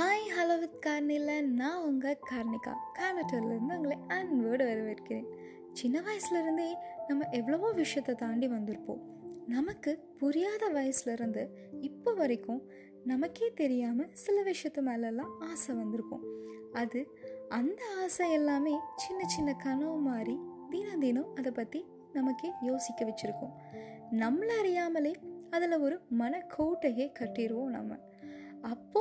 Hi hello with கார்னில நான் உங்கள் கார்னிகா. கார்னட்டூர்லேருந்து உங்களை அன்போடு வரவேற்கிறேன். சின்ன வயசுலேருந்தே நம்ம எவ்வளவோ விஷயத்தை தாண்டி வந்திருப்போம். நமக்கு புரியாத வயசுலேருந்து இப்போ வரைக்கும் நமக்கே தெரியாமல் சில விஷயத்து மேலெல்லாம் ஆசை வந்திருக்கும். அது அந்த ஆசை எல்லாமே சின்ன சின்ன கனவு மாதிரி தினம் தினம் அதை பற்றி நமக்கே யோசிக்க வச்சுருக்கோம். நம்மளை அறியாமலே அதில் ஒரு மனக்கோட்டையே கட்டிடுவோம் நம்ம. அப்போ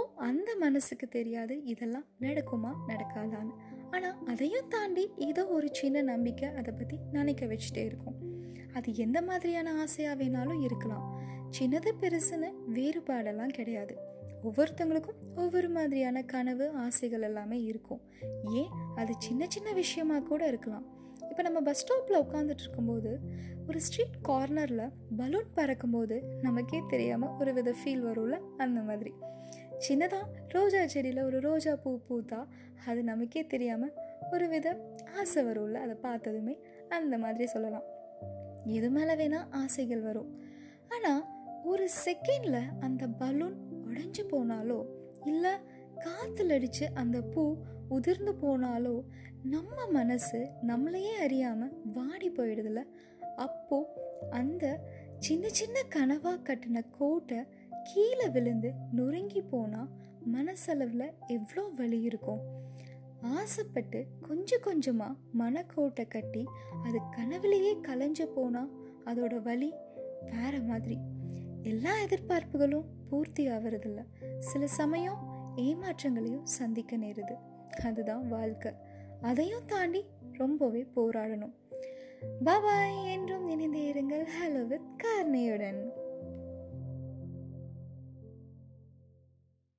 மனசுக்கு தெரியாது இதெல்லாம் நடக்குமா நடக்காதான்னு. ஆனால் அதையும் தாண்டி ஏதோ ஒரு சின்ன நம்பிக்கை அதை பற்றி நினைக்க வச்சுட்டே இருக்கும். அது எந்த மாதிரியான ஆசையாக வேணாலும் இருக்கலாம். சின்னது பெருசுன்னு வேறுபாடெல்லாம் கிடையாது. ஒவ்வொருத்தவங்களுக்கும் ஒவ்வொரு மாதிரியான கனவு ஆசைகள் எல்லாமே இருக்கும். ஏன்? அது சின்ன சின்ன விஷயமா கூட இருக்கலாம். இப்போ நம்ம பஸ் ஸ்டாப்பில் உட்காந்துட்டு இருக்கும்போது ஒரு ஸ்ட்ரீட் கார்னரில் பலூன் பறக்கும்போது நமக்கே தெரியாமல் ஒரு வித ஃபீல் வரும்ல அந்த மாதிரி. சின்னதாக ரோஜா செடியில் ஒரு ரோஜா பூ பூத்தா அது நமக்கே தெரியாமல் ஒரு வித ஆசை வரும்ல அதை பார்த்ததுமே அந்த மாதிரி சொல்லலாம். எது மேலே வேணால் ஆசைகள் வரும். ஆனால் ஒரு செகண்டில் அந்த பலூன் உடைஞ்சு போனாலோ இல்லை காற்றுல அடித்து அந்த பூ உதிர்ந்து போனாலோ நம்ம மனசு நம்மளையே அறியாமல் வாடி போயிடுதுல. அப்போது அந்த சின்ன சின்ன கனவாக கட்டின கோட்டை கீழே விழுந்து நொறுங்கி போனால் மனசளவில் எவ்வளோ வலி இருக்கும். ஆசைப்பட்டு கொஞ்சம் கொஞ்சமாக மனக்கோட்டை கட்டி அது கனவுலேயே கலைஞ்சு போனால் அதோட வலி வேற மாதிரி. எல்லா எதிர்பார்ப்புகளும் பூர்த்தி ஆகிறதில்ல சில சமயம் ஏமாற்றங்களையும் சந்திக்க நேருது. அதுதான் வாழ்க்கை. அதையும் தாண்டி ரொம்பவே போராடணும். பாபாய் என்றும் இணைந்தே இருங்கள். Hello with கார்னியுடன்